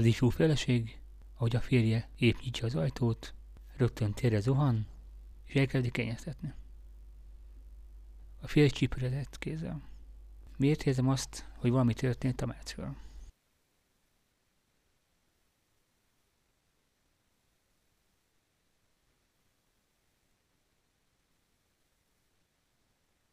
Az ifjú feleség, ahogy a férje épp nyitja az ajtót, rögtön térre zuhan, és elkezdi kenyeztetni. A férj csípőredett kézzel. Miért érzem azt, hogy valami történt a Márccal?